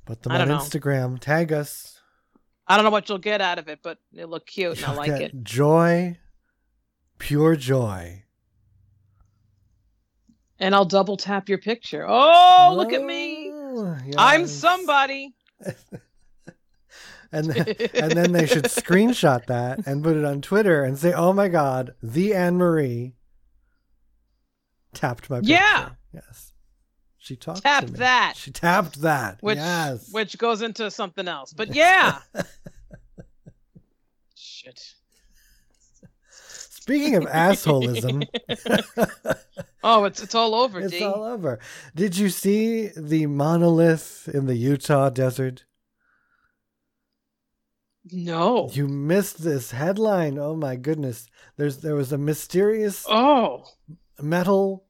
Put them on know. Instagram. Tag us. I don't know what you'll get out of it, but it'll look cute and I like it. Joy, pure joy. And I'll double tap your picture. Oh, look at me. Oh, I'm somebody. [LAUGHS] And then, and then they should screenshot that and put it on Twitter and say, "Oh my God, the Anne Marie tapped my picture." Yeah. Yes, she talked. Tap to me. that. She tapped that. which yes. which goes into something else. But yeah. [LAUGHS] Shit. Speaking of assholism, [LAUGHS] Oh, it's it's all over, [LAUGHS] it's D. all over. Did you see the monolith in the Utah desert? No. You missed this headline. Oh my goodness. There's there was a mysterious Oh. metal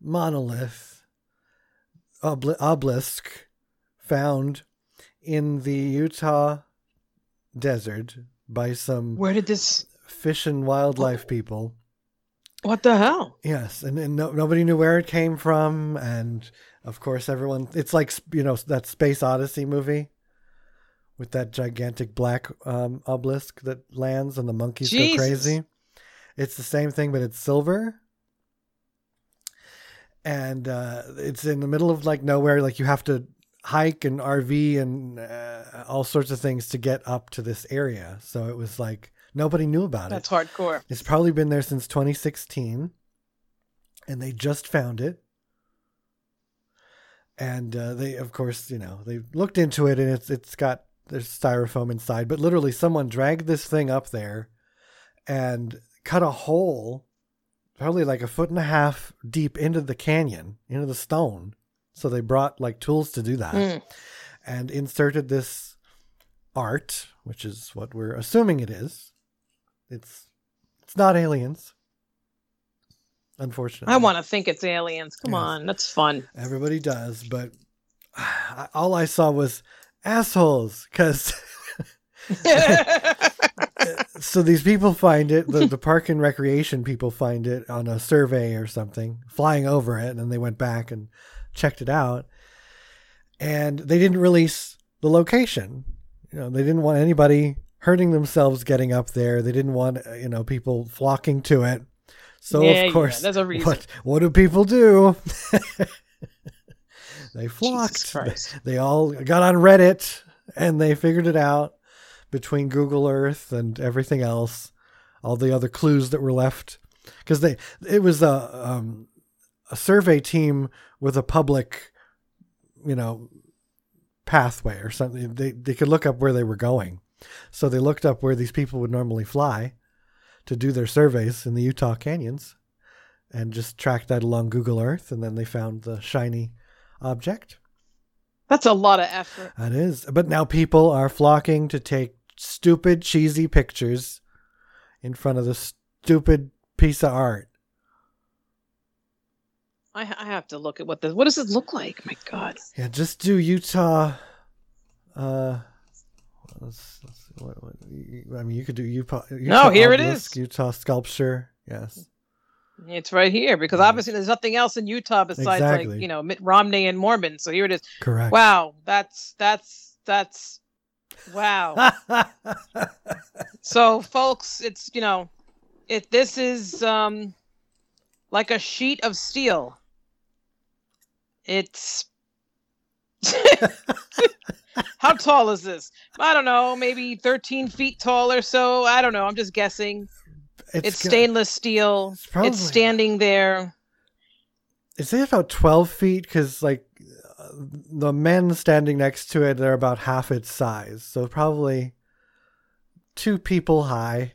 monolith obelisk found in the Utah desert by some Where did this? Fish and wildlife people. What the hell? Yes, and, and no, nobody knew where it came from, and of course, everyone. It's like you know that Space Odyssey movie with that gigantic black um, obelisk that lands and the monkeys Jesus. go crazy. It's the same thing, but it's silver, and uh, it's in the middle of like nowhere. Like you have to hike and RV and uh, all sorts of things to get up to this area. So it was like nobody knew about it. That's hardcore. It's probably been there since 2016, and they just found it. And uh, they, of course, you know, they looked into it, and it's it's got there's styrofoam inside, but literally someone dragged this thing up there and cut a hole, probably like a foot and a half deep into the canyon, into the stone. So they brought like tools to do that, Mm. and inserted this art, which is what we're assuming it is. It's it's not aliens. Unfortunately. I want to think it's aliens. Come Yes. on, that's fun. Everybody does, but [SIGHS] all I saw was assholes cuz [LAUGHS] [LAUGHS] so these people find it the, the park and recreation people find it on a survey or something flying over it and then they went back and checked it out and they didn't release the location you know they didn't want anybody hurting themselves getting up there. They didn't want uh, you know people flocking to it. So Yeah, of yeah, course there's a [LAUGHS] reason. what what do people do? [LAUGHS] They flocked. They all got on Reddit and they figured it out between Google Earth and everything else, all the other clues that were left, because they it was a um, a survey team with a public, you know, pathway or something. They they could look up where they were going, so they looked up where these people would normally fly to do their surveys in the Utah canyons, and just tracked that along Google Earth, and then they found the shiny object. That's a lot of effort. That is. But now people are flocking to take stupid, cheesy pictures in front of the stupid piece of art. I, I have to look at what this. What does it look like? My God. Yeah, just do Utah. Uh, let's, let's, see, what, what, I mean, you could do Utah. Utah here it is. Utah sculpture. Yes. It's right here because Yes. obviously there's nothing else in Utah besides Exactly. like you know Mitt Romney and Mormon. So here it is. Correct. Wow, that's that's that's wow. [LAUGHS] so folks, it's you know, it this is um like a sheet of steel. It's [LAUGHS] [LAUGHS] how tall is this? I don't know, maybe 13 feet tall or so. I don't know. I'm just guessing. It's, go- stainless steel. It's probably- It's standing there. Is it about 12 feet? Because, like, the men standing next to it they're about half its size. So, probably two people high.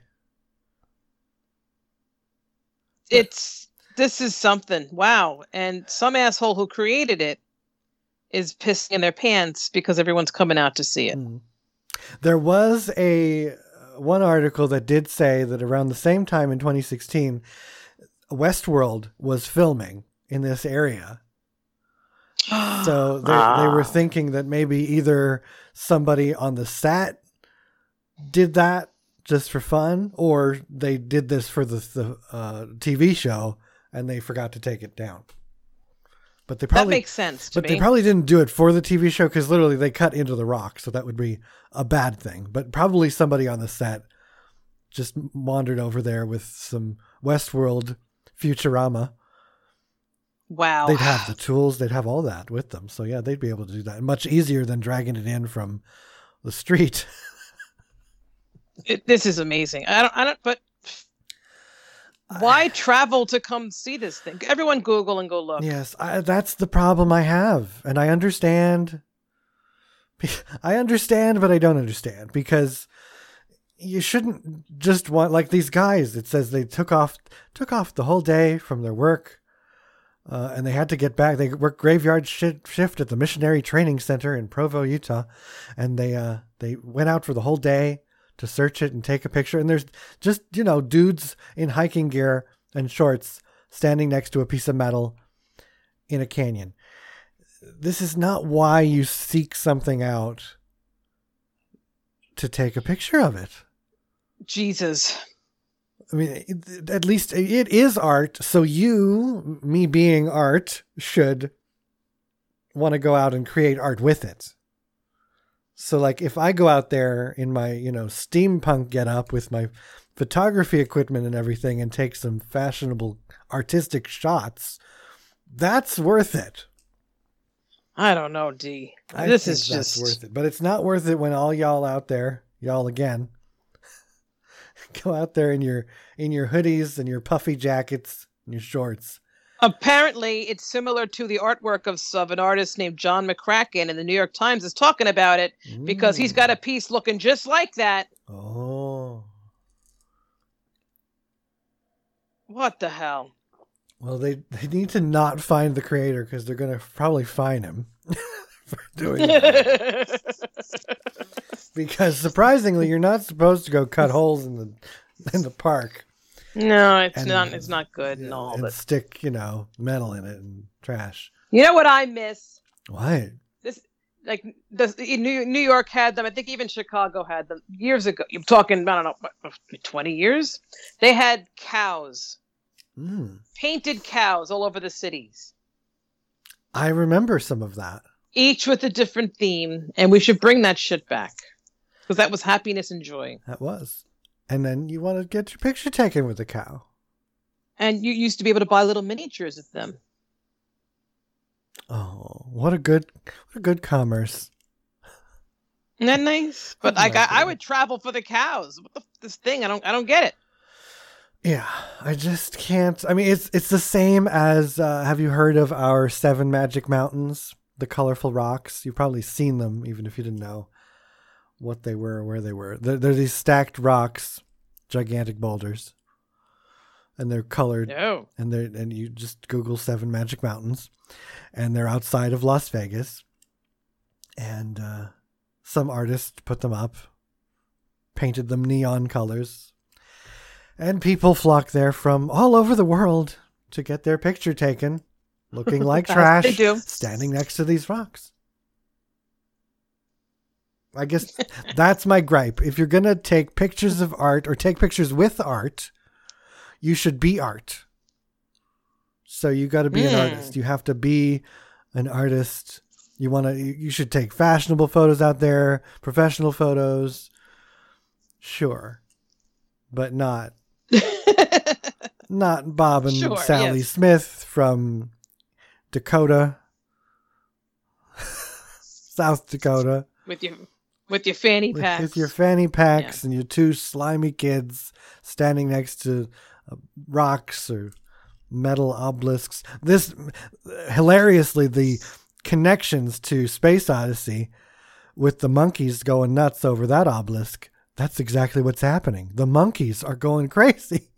It's this is something. Wow. And some asshole who created it is pissing in their pants because everyone's coming out to see it. Mm. There was a uh, one article that did say that around the same time in 2016, Westworld was filming in this area. [GASPS] So they, they were Ah. thinking that maybe either somebody on the set did that just for fun, or they did this for the, the uh, TV show and they forgot to take it down. But they probably that makes sense to but me. they probably didn't do it for the TV show because literally they cut into the rock, so that would be a bad thing. But probably somebody on the set just wandered over there with some Westworld Futurama. wow. They'd have the tools, they'd have all that with them. So yeah, they'd be able to do that much easier than dragging it in from the street. [LAUGHS] It- this is amazing. I don't I don't but why travel to come see this thing? Everyone Google and go look. Yes, I, that's the problem I have, and I understand. [LAUGHS] I understand, but I don't understand because you shouldn't just want like these guys. It says they took off took off the whole day from their work, uh, and they had to get back. They worked graveyard shi shift at the Missionary Training Center in Provo, Utah, and they uh, they went out for the whole day to search it and take a picture. And there's just you know dudes in hiking gear and shorts standing next to a piece of metal in a canyon. This is not why you seek something out to take a picture of it. Jesus. I mean, it- at least it is art. So you, me being art, should want to go out and create art with it. So, like, if I go out there in my, you know, steampunk get up with my photography equipment and everything and take some fashionable artistic shots, that's worth it. I don't know, D. I this is just worth it. But it's not worth it when all y'all out there, y'all again, [LAUGHS] go out there in your in your hoodies and your puffy jackets and your shorts. Apparently it's similar to the artwork of, of an artist named John McCracken, and the New York Times is talking about it because he's got a piece looking just like that. Mm. Oh. What the hell? Well, they they need to not find the creator because they're gonna probably fine him [LAUGHS] for doing it. [LAUGHS] because surprisingly, you're not supposed to go cut holes in the in the park no, it's And- not. It's not good and and, all. and But stick, you know, metal in it and trash. you know what I miss? What? This like New, New York had them. I think even Chicago had them years ago. You're talking, I don't know, twenty years. They had cows, Mm. painted cows all over the cities, I remember some of that. each with a different theme, and we should bring that shit back because that was happiness and joy. That was. And then you want to get your picture taken with the cow. And you used to be able to buy little miniatures of them. Oh, what a good, what a good commerce. Isn't that nice? But I I like got, I would travel for the cows. What the, this thing? I don't, I don't get it. Yeah, I just can't. I mean, it's it's the same as. Uh, have you heard of our seven magic mountains? The colorful rocks. You've probably seen them, even if you didn't know what they were or where they were. They're, they're these stacked rocks, gigantic boulders, and they're colored. No. and they're and you just Google Seven Magic Mountains, and they're outside of Las Vegas, and uh, some artist put them up, painted them neon colors, and people flock there from all over the world to get their picture taken, looking like [LAUGHS] trash, they do. standing next to these rocks. I guess that's my gripe. If you're gonna take pictures of art or take pictures with art, you should be art. So you got to be an Mm. artist. You have to be an artist. You want to. You should take fashionable photos out there, professional photos. Sure, but not [LAUGHS] not Bob and Sure, Sally yes. Smith from Dakota, [LAUGHS] South Dakota, with your, with your fanny packs. with your fanny packs and your two slimy kids standing next to uh, rocks or metal obelisks. This hilariously the connections to Space Odyssey with the monkeys going nuts over that obelisk. That's exactly what's happening. The monkeys are going [LAUGHS] crazy.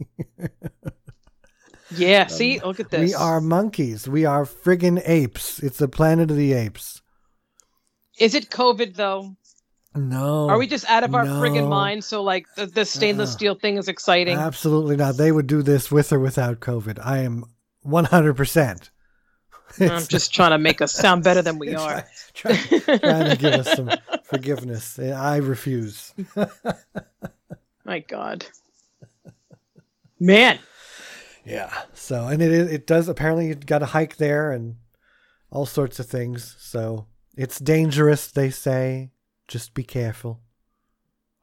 yeah. See, look at this. We are monkeys. We are friggin' apes. It's the planet of the apes. Is it COVID though? No. Are we just out of our no. friggin' mind? So like the, the stainless Uh-uh. steel thing is exciting. Absolutely not. They would do this with or without COVID. I am 100%. I'm just trying to make us sound better than we [LAUGHS] are. Try, trying to give us some [LAUGHS] forgiveness. I refuse. [LAUGHS] My God. Man. Yeah. So, and it it does apparently you got to hike there and all sorts of things. So it's dangerous. They say. Just be careful.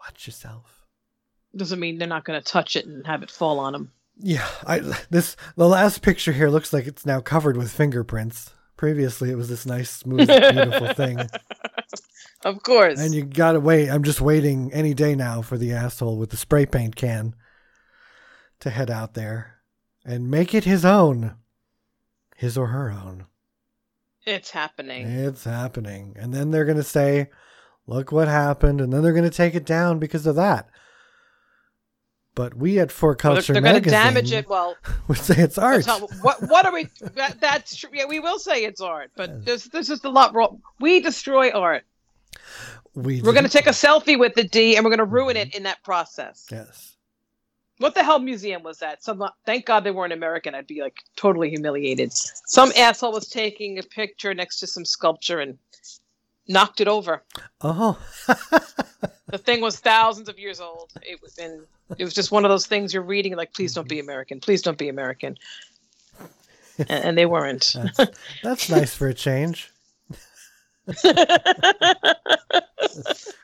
Watch yourself. Doesn't mean they're not going to touch it and have it fall on them. Yeah, I this the last picture here looks like it's now covered with fingerprints. Previously, it was this nice, smooth, beautiful [LAUGHS] thing. Of course. And you gotta wait. I'm just waiting any day now for the asshole with the spray paint can to head out there and make it his own, his or her own. it's happening. It's happening, and then they're gonna say, "Look what happened," and then they're gonna take it down because of that. But we at For Well, they're Culture they're going to damage it. Well, [LAUGHS] we say it's art. how- what what are we? That, that's true. Yeah, we will say it's art, but there's there's just a lot wrong. We destroy art. we We're going to take a selfie with the D, and we're going to ruin it mm-hmm. in that process. yes. What the hell museum was that? Some thank God they weren't American. I'd be like totally humiliated. Some asshole was taking a picture next to some sculpture and knocked it over. Oh, The thing was thousands of years old. It was and it was just one of those things you're reading like, please don't be American. Please don't be American. And, and they weren't. that's, that's nice for a change. [LAUGHS]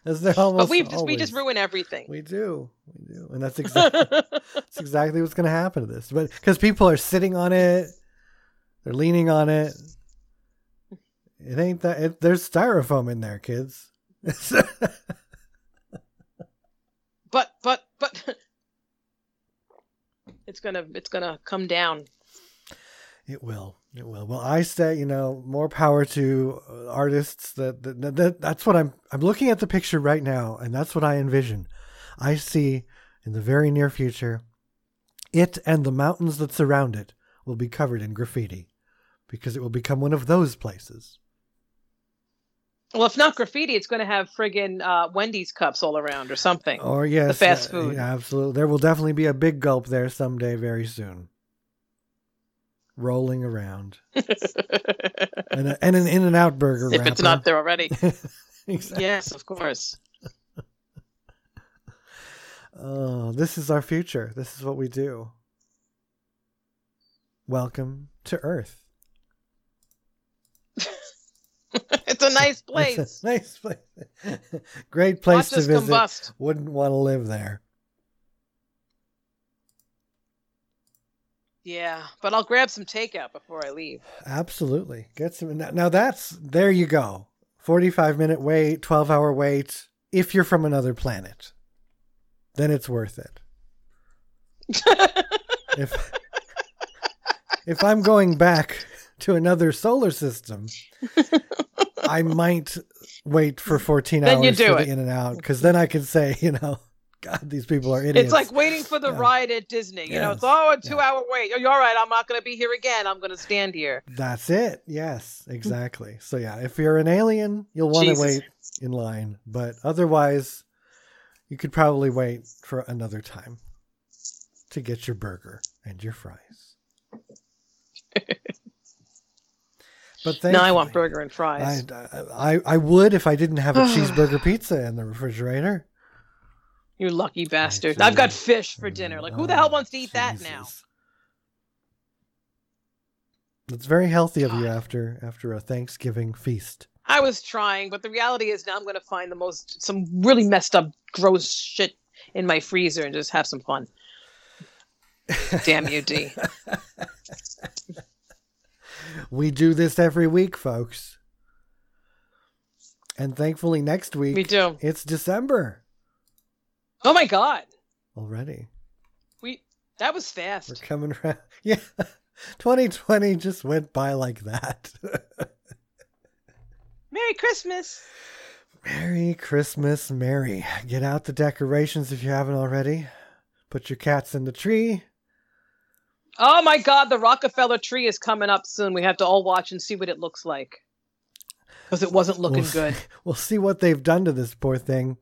As they're almost but we just we just ruin everything. We do, we do, and that's exactly that's exactly what's going to happen to this. But because people are sitting on it, they're leaning on it. It ain't that. It, there's styrofoam in there, kids. [LAUGHS] but but but [LAUGHS] it's gonna it's gonna come down. It will. It will. Well, I say, you know, more power to uh, artists. That, that, that that's what I'm. I'm looking at the picture right now, and that's what I envision. I see in the very near future, it and the mountains that surround it will be covered in graffiti, because it will become one of those places. Well, if not graffiti, it's going to have friggin' uh, Wendy's cups all around or something. Or yes, the fast uh, food. yeah, absolutely. There will definitely be a big gulp there someday, very soon. Rolling around, [LAUGHS] and, a, and an In and Out burger. if it's not there already. [LAUGHS] Exactly. yes, of course. [LAUGHS] Oh, this is our future. This is what we do. Welcome to Earth. [LAUGHS] it's a nice [LAUGHS] It's place. a nice place. [LAUGHS] Great place Watch to visit. combust. Wouldn't want to live there. Yeah, but I'll grab some takeout before I leave. Absolutely. Get some. Now, now that's there you go. 45 minute wait, 12 hour wait. If you're from another planet, then it's worth it. If if I'm going back to another solar system, I [LAUGHS] might wait for 14 Then hours for it. the in and out because then I can say, you know, [LAUGHS] God, these people are idiots. It's like waiting for the Yeah. ride at Disney. You know, it's Yes. oh a two hour wait. Oh, you're all right. I'm not going to be here again. I'm going to stand here. That's it. Yes, exactly. [LAUGHS] So yeah, if you're an alien, you'll want to wait in line, but otherwise, you could probably wait for another time to get your burger and your fries. But No, I want burger and fries. I I would if I didn't have a [SIGHS] cheeseburger pizza in the refrigerator. you lucky bastard. I've got fish for dinner. Like, who the hell wants to eat that now? It's very healthy of you after after a Thanksgiving feast. I was trying, but the reality is now I'm going to find the most, some really messed up, gross shit in my freezer and just have some fun. Damn you, D. [LAUGHS] We do this every week, folks. And thankfully, next week We do. it's December Oh my God. already. We, that was fast. We're coming around. [LAUGHS] Yeah, 2020 just went by like that. [LAUGHS] Merry Christmas. Merry Christmas, Merry. Get out the decorations if you haven't already. Put your cats in the tree. Oh my God, the Rockefeller tree is coming up soon. We have to all watch and see what it looks like. Because it wasn't looking We'll good. See, [LAUGHS] we'll see what they've done to this poor thing.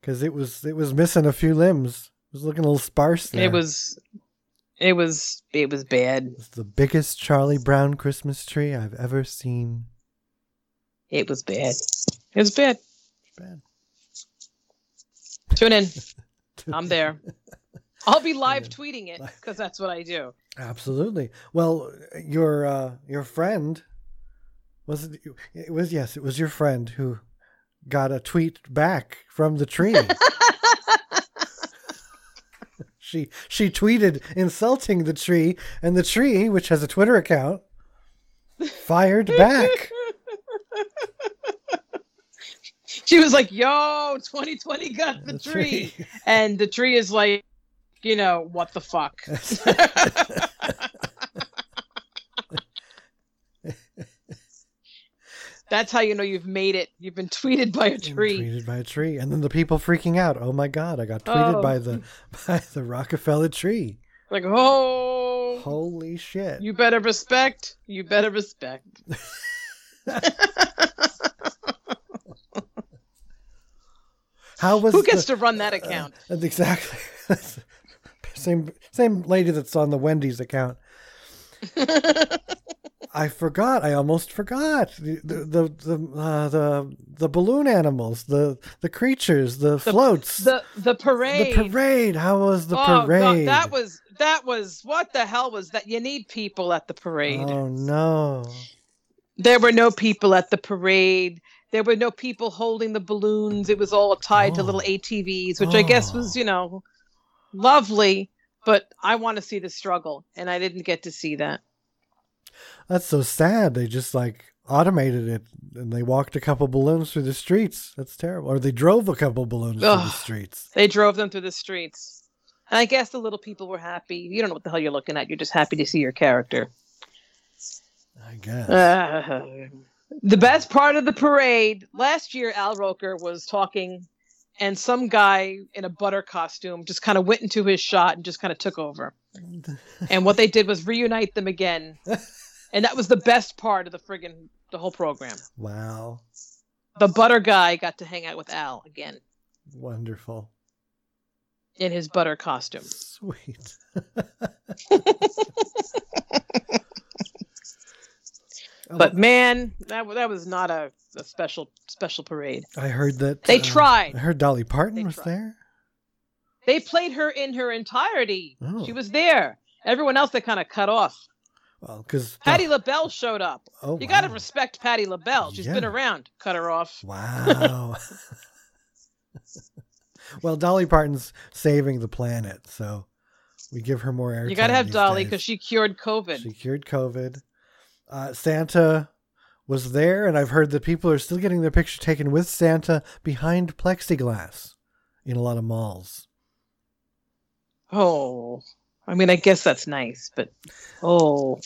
Because it was it was missing a few limbs. It was looking a little sparse. There. It was, it was, it was bad. It's the biggest Charlie Brown Christmas tree I've ever seen. It was bad. It was bad. It was Bad. Tune in. [LAUGHS] I'm there. [LAUGHS] I'll be live tweeting it [LAUGHS] because that's what I do. Absolutely. Well, your uh, your friend was it? It was yes, it was your friend who got a tweet back from the tree. [LAUGHS] [LAUGHS] she she tweeted insulting the tree, and the tree, which has a Twitter account, fired back. She was like, "Yo, 2020 got the The tree," and the tree is like, you know, what the fuck? [LAUGHS] That's how you know you've made it. You've been tweeted by a tree. Tweeted by a tree, and then the people freaking out. Oh my god! I got tweeted Oh. by the [LAUGHS] by the Rockefeller tree. Like, oh, Holy shit! you better respect. You better respect. [LAUGHS] How was Who gets the- to run that account? Uh, exactly. Same same lady that's on the Wendy's account. [LAUGHS] I forgot. I almost forgot the the the the, uh, the, the balloon animals, the the creatures, the, floats, the the parade. the parade. How was the oh, God, parade? that was that was what the hell was that? You need people at the parade. Oh no! There were no people at the parade. There were no people holding the balloons. It was all tied to Oh. little ATVs, which I guess was, Oh. you know, lovely. But I want to see the struggle, and I didn't get to see that. That's so sad. They just like automated it, and they walked a couple balloons through the streets. That's terrible. Or they drove a couple balloons through the streets. They drove them through the streets. And I guess the little people were happy. You don't know what the hell you're looking at. You're just happy to see your character. I guess. Uh, the best part of the parade last year, Al Roker was talking, and some guy in a butter costume just kind of went into his shot and just kind of took over. And what they did was reunite them again, and that was the best part of the friggin' the whole program. wow. The butter guy got to hang out with Al again Wonderful. in his butter costume. Sweet. [LAUGHS] But man, that that was not a, a special special parade. I heard that They uh, tried. I heard Dolly Parton They was tried. there. They played her in her entirety. Oh. She was there. Everyone else they kind of cut off. Well, because Patti LaBelle showed up. Oh, You got to respect Patti LaBelle. She's been around. Cut her off. Wow. [LAUGHS] [LAUGHS] well, Dolly Parton's saving the planet, so we give her more air. You got to have Dolly because she cured COVID. She cured COVID. Uh, Santa was there, and I've heard that people are still getting their picture taken with Santa behind plexiglass in a lot of malls. Oh, I mean, I guess that's nice, but oh,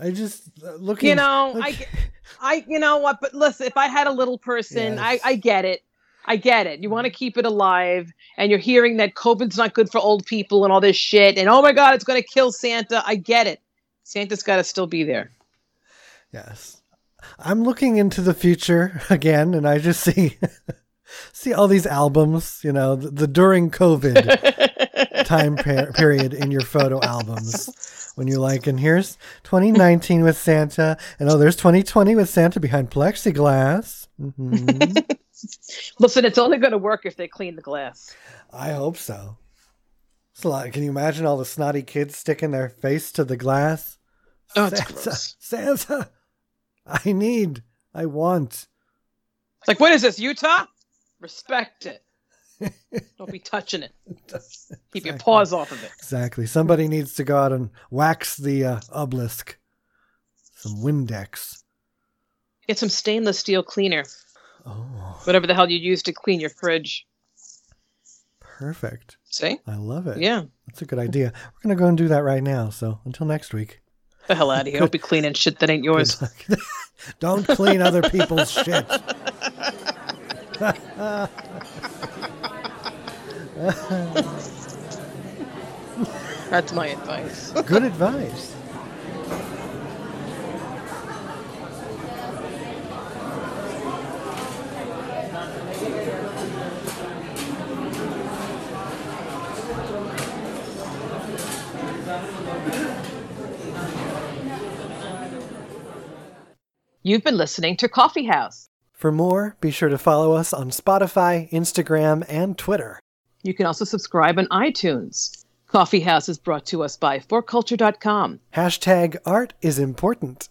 I just uh, looking. you know, look- I, I, you know what? But listen, if I had a little person, I, I get it. I get it. You want to keep it alive, and you're hearing that COVID's not good for old people and all this shit, and oh my God, it's going to kill Santa. I get it. Santa's got to still be there. Yes. I'm looking into the future [LAUGHS] again and I just see [LAUGHS] see all these albums, you know, the, the during COVID [LAUGHS] time per- period in your photo albums. When you're like, and here's 2019 with Santa, and oh, there's 2020 with Santa behind plexiglass. hmm Listen, it's only going to work if they clean the glass. I hope so. It's a lot. Can you imagine all the snotty kids sticking their face to the glass? Oh, it's Santa, gross. Santa, [LAUGHS] I need, I want. It's like, what is this, Utah? Respect it. [LAUGHS] Don't be touching it. [LAUGHS] Keep your paws off of it. Exactly. Somebody needs to go out and wax the uh, obelisk. Some Windex. Get some stainless steel cleaner, Oh, whatever the hell you use to clean your fridge. perfect. See? I love it. Yeah. That's a good idea. We're going to go and do that right now. So until next week. The hell out of here. Don't be cleaning shit that ain't yours. [LAUGHS] Don't clean other people's [LAUGHS] shit. That's my advice. Good advice. You've been listening to Coffee House. For more, be sure to follow us on Spotify, Instagram, and Twitter. You can also subscribe on iTunes. Coffee House is brought to us by forculture.com. Hashtag art is important.